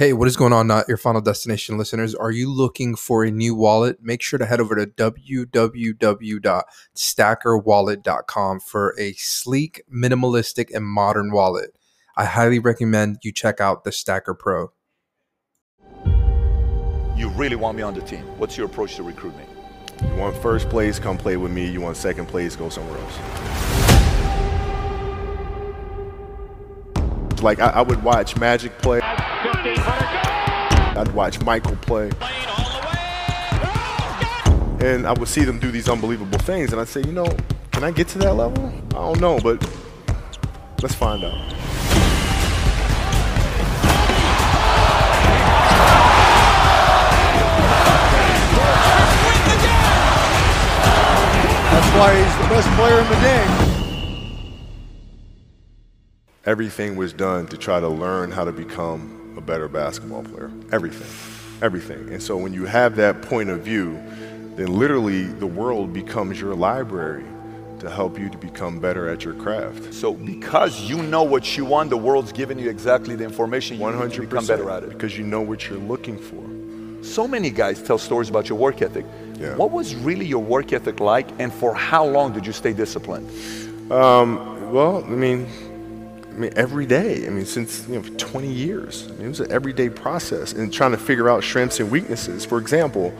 Hey, what is going on, not your final destination listeners? Are you looking for a new wallet? Make sure to head over to www.stackerwallet.com for a sleek, minimalistic, and modern wallet. I highly recommend you check out the Stacker Pro. You really want me on the team. What's your approach to recruitment? You want first place, come play with me. You want second place, go somewhere else. Like I, I would watch Magic play. I'd watch Michael play. And I would see them do these unbelievable things, and I'd say, you know, can I get to that level? I don't know, but let's find out. That's why he's the best player in the game. Everything was done to try to learn how to become a better basketball player. Everything. Everything. And so when you have that point of view, then literally the world becomes your library to help you to become better at your craft. So because you know what you want, the world's giving you exactly the information you 100% need to become better at it. because you know what you're looking for. So many guys tell stories about your work ethic. Yeah. What was really your work ethic like, and for how long did you stay disciplined? Um, well, I mean, I mean, every day. I mean, since you know, 20 years. I mean, it was an everyday process and trying to figure out strengths and weaknesses. For example,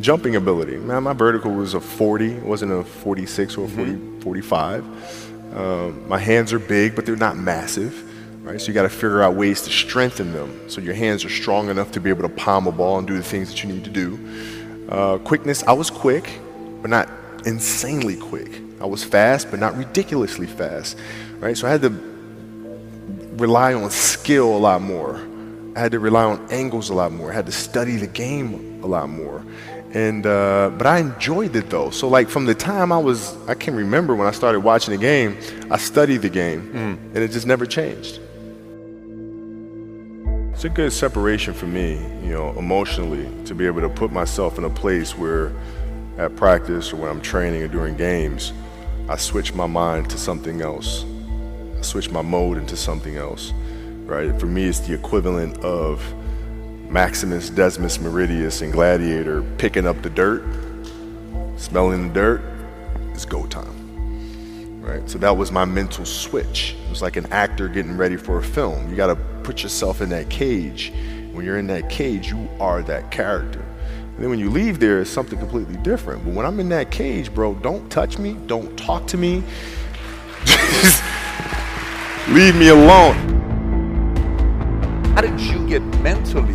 jumping ability. Man, my vertical was a 40, it wasn't a 46 or a 40, 45. Um, my hands are big, but they're not massive. Right, so you got to figure out ways to strengthen them so your hands are strong enough to be able to palm a ball and do the things that you need to do. Uh, quickness, I was quick, but not insanely quick. I was fast, but not ridiculously fast. Right, so I had to rely on skill a lot more. I had to rely on angles a lot more. I had to study the game a lot more. And uh, but I enjoyed it though. So like from the time I was, I can remember when I started watching the game, I studied the game, and it just never changed. It's a good separation for me, you know, emotionally, to be able to put myself in a place where, at practice or when I'm training or during games, I switch my mind to something else. Switch my mode into something else, right? For me, it's the equivalent of Maximus Decimus Meridius and Gladiator picking up the dirt, smelling the dirt. It's go time, right? So that was my mental switch. It was like an actor getting ready for a film. You got to put yourself in that cage. When you're in that cage, you are that character. And then when you leave there, it's something completely different. But when I'm in that cage, bro, don't touch me, don't talk to me. Leave me alone. How did you get mentally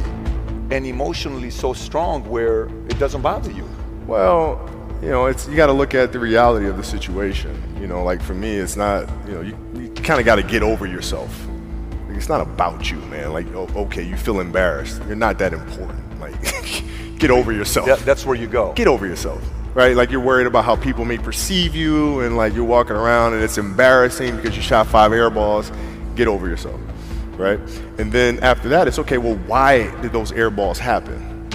and emotionally so strong where it doesn't bother you? Well, you know, it's you got to look at the reality of the situation. You know, like for me, it's not. You know, you, you kind of got to get over yourself. Like, it's not about you, man. Like, oh, okay, you feel embarrassed. You're not that important. Like, get over yourself. That, that's where you go. Get over yourself. Right? Like you're worried about how people may perceive you, and like you're walking around and it's embarrassing because you shot five air balls. Get over yourself. Right? And then after that, it's okay. Well, why did those air balls happen?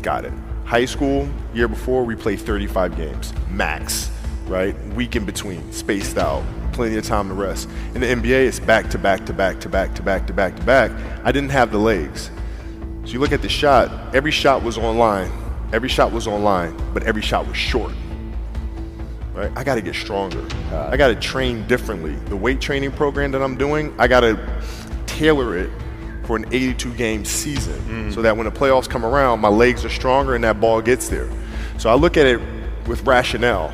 Got it. High school, year before, we played 35 games, max, right? Week in between, spaced out, plenty of time to rest. In the NBA, it's back to back to back to back to back to back to back. I didn't have the legs. So you look at the shot, every shot was online. Every shot was online, but every shot was short. Right? I got to get stronger. Uh. I got to train differently. The weight training program that I'm doing, I got to tailor it for an 82 game season mm. so that when the playoffs come around, my legs are stronger and that ball gets there. So I look at it with rationale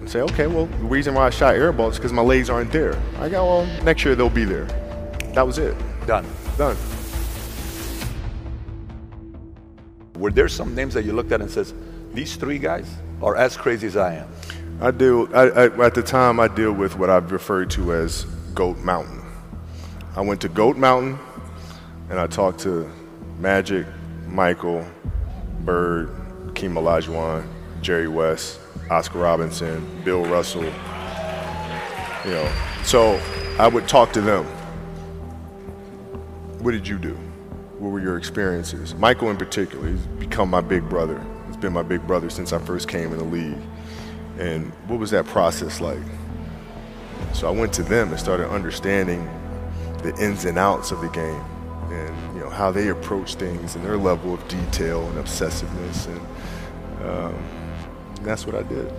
and say, okay, well, the reason why I shot air balls is because my legs aren't there. I got, well, next year they'll be there. That was it. Done. Done. Were there some names that you looked at and says, these three guys are as crazy as I am? I deal I, I, at the time. I deal with what I've referred to as Goat Mountain. I went to Goat Mountain, and I talked to Magic, Michael, Bird, Keem Olajuwon, Jerry West, Oscar Robertson, Bill Russell. You know, so I would talk to them. What did you do? What were your experiences? Michael, in particular, he's become my big brother. He's been my big brother since I first came in the league. And what was that process like? So I went to them and started understanding the ins and outs of the game. And you know how they approach things and their level of detail and obsessiveness, and, um, that's what I did.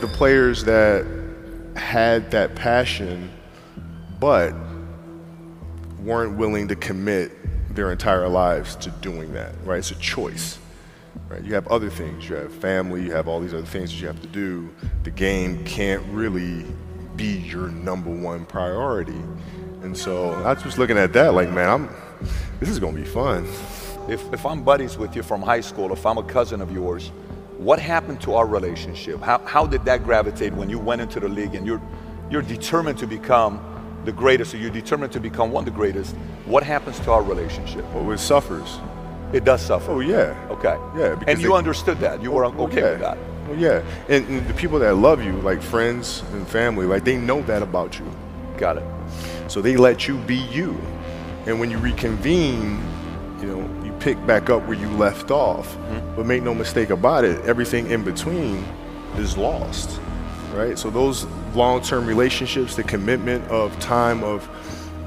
The players that had that passion, but weren't willing to commit their entire lives to doing that, right? It's a choice. Right? You have other things. You have family. You have all these other things that you have to do. The game can't really be your number one priority. And so I was just looking at that like, man, I'm. This is gonna be fun. If, if I'm buddies with you from high school, if I'm a cousin of yours, what happened to our relationship? How, how did that gravitate when you went into the league and you're, you're determined to become the greatest or you're determined to become one of the greatest? What happens to our relationship? Well, it suffers. It does suffer. Oh yeah. Okay. Yeah. And you they- understood that. You oh, were okay yeah. with that. Well, yeah. And, and the people that love you, like friends and family, like they know that about you. Got it. So they let you be you. And when you reconvene, you know, you pick back up where you left off. Mm-hmm. But make no mistake about it, everything in between is lost. Right? So those long-term relationships, the commitment of time of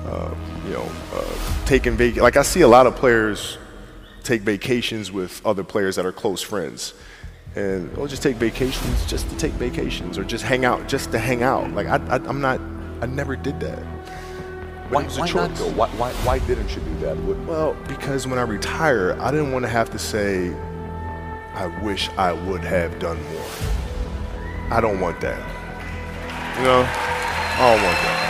uh, you know, uh, taking vac like I see a lot of players take vacations with other players that are close friends. And they'll just take vacations just to take vacations or just hang out just to hang out. Like I, I I'm not I never did that. But Why, it was a why not though? Why, why, why didn't you do that? What, Well, because when I retire, I didn't want to have to say, I wish I would have done more. I don't want that. You know, don't want that.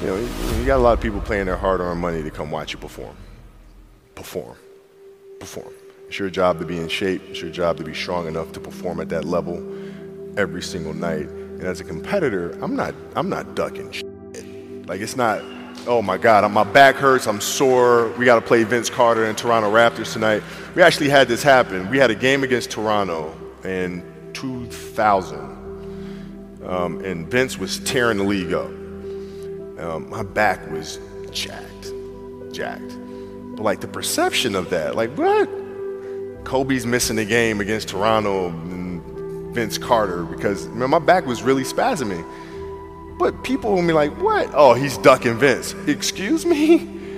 You know, you, got a lot of people paying their hard-earned money to come watch you perform. Perform. Perform. It's your job to be in shape. It's your job to be strong enough to perform at that level every single night. And as a competitor, I'm not I'm not ducking shit. Like it's not, oh my God, my back hurts, I'm sore. We got to play Vince Carter and Toronto Raptors tonight. We actually had this happen. We had a game against Toronto in 2000, um, and Vince was tearing the league up. Um, my back was jacked, jacked. But like the perception of that, like what? Kobe's missing the game against Toronto and Vince Carter because man, my back was really spasming. But people will be like, what? Oh, he's ducking Vince. Excuse me?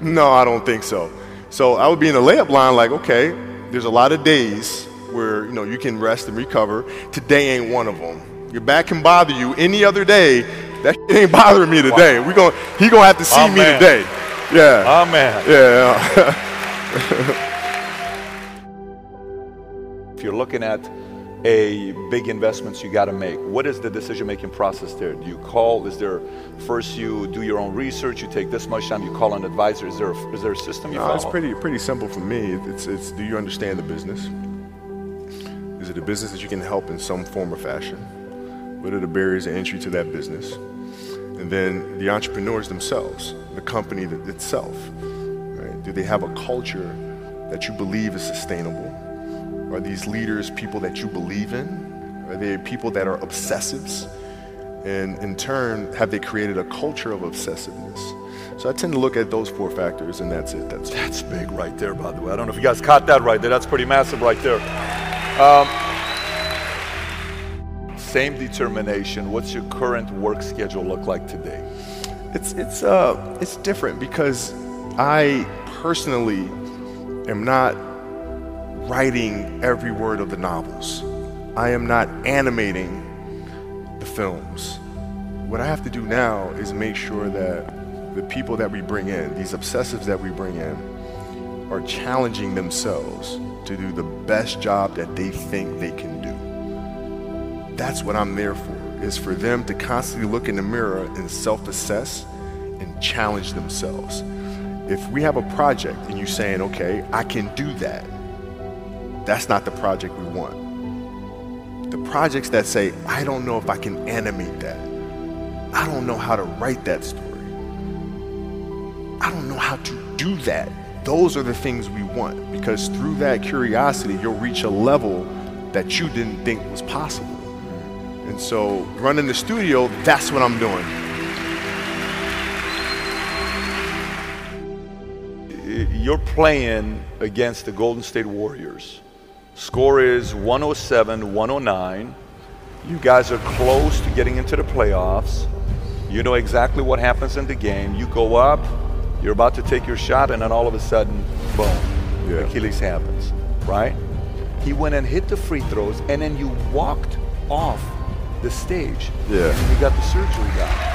No, I don't think so. So I would be in the layup line like, okay, there's a lot of days where you know you can rest and recover. Today ain't one of them. Your back can bother you any other day. That shit ain't bothering me today. We going he gonna have to see Oh, me man. today. Yeah. oh man. yeah. If you're looking at a big investments you got to make, what is the decision making process there? Do you call? Is there first you do your own research? You take this much time. You call an advisor. Is there a, is there a system you No, follow? it's pretty pretty simple for me. It's it's do you understand the business? Is it a business that you can help in some form or fashion? What are the barriers of entry to that business? And then the entrepreneurs themselves, the company itself. Right? Do they have a culture that you believe is sustainable? Are these leaders people that you believe in? Are they people that are obsessives? And in turn, have they created a culture of obsessiveness? So I tend to look at those four factors, and that's it. That's That's big right there, by the way. I don't know if you guys caught that right there. That's pretty massive right there. Um, same determination. What's your current work schedule look like today? It's it's uh it's different because I personally am not writing every word of the novels. I am not animating the films. What I have to do now is make sure that the people that we bring in, these obsessives that we bring in, are challenging themselves to do the best job that they think they can do. That's what I'm there for, is for them to constantly look in the mirror and self-assess and challenge themselves. If we have a project and you're saying, okay, I can do that, that's not the project we want. The projects that say, I don't know if I can animate that. I don't know how to write that story. I don't know how to do that. Those are the things we want because through that curiosity, you'll reach a level that you didn't think was possible. And so, running the studio, that's what I'm doing. You're playing against the Golden State Warriors. Score is 107 109. You guys are close to getting into the playoffs. You know exactly what happens in the game. You go up, you're about to take your shot, and then all of a sudden, boom, Yeah. Achilles happens, right? He went and hit the free throws, and then you walked off the stage. Yeah. And you got the surgery done.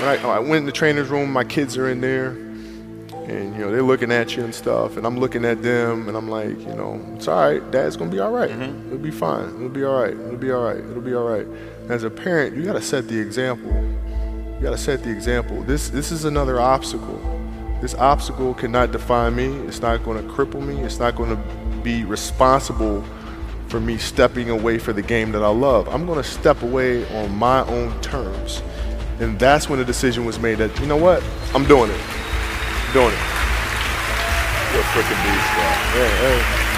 When I, I went in the trainer's room, my kids are in there, and you know they're looking at you and stuff, and I'm looking at them, and I'm like, you know, it's all right, Dad's gonna be all right. Mm-hmm. It'll be fine. It'll be all right. It'll be all right. It'll be all right. As a parent, you gotta set the example. You gotta set the example. This this is another obstacle. This obstacle cannot define me. It's not gonna cripple me. It's not gonna be responsible for me stepping away for the game that I love. I'm going to step away on my own terms. And that's when the decision was made that, you know what? I'm doing it. I'm doing it. You're a freaking beast, bro. Yeah, hey.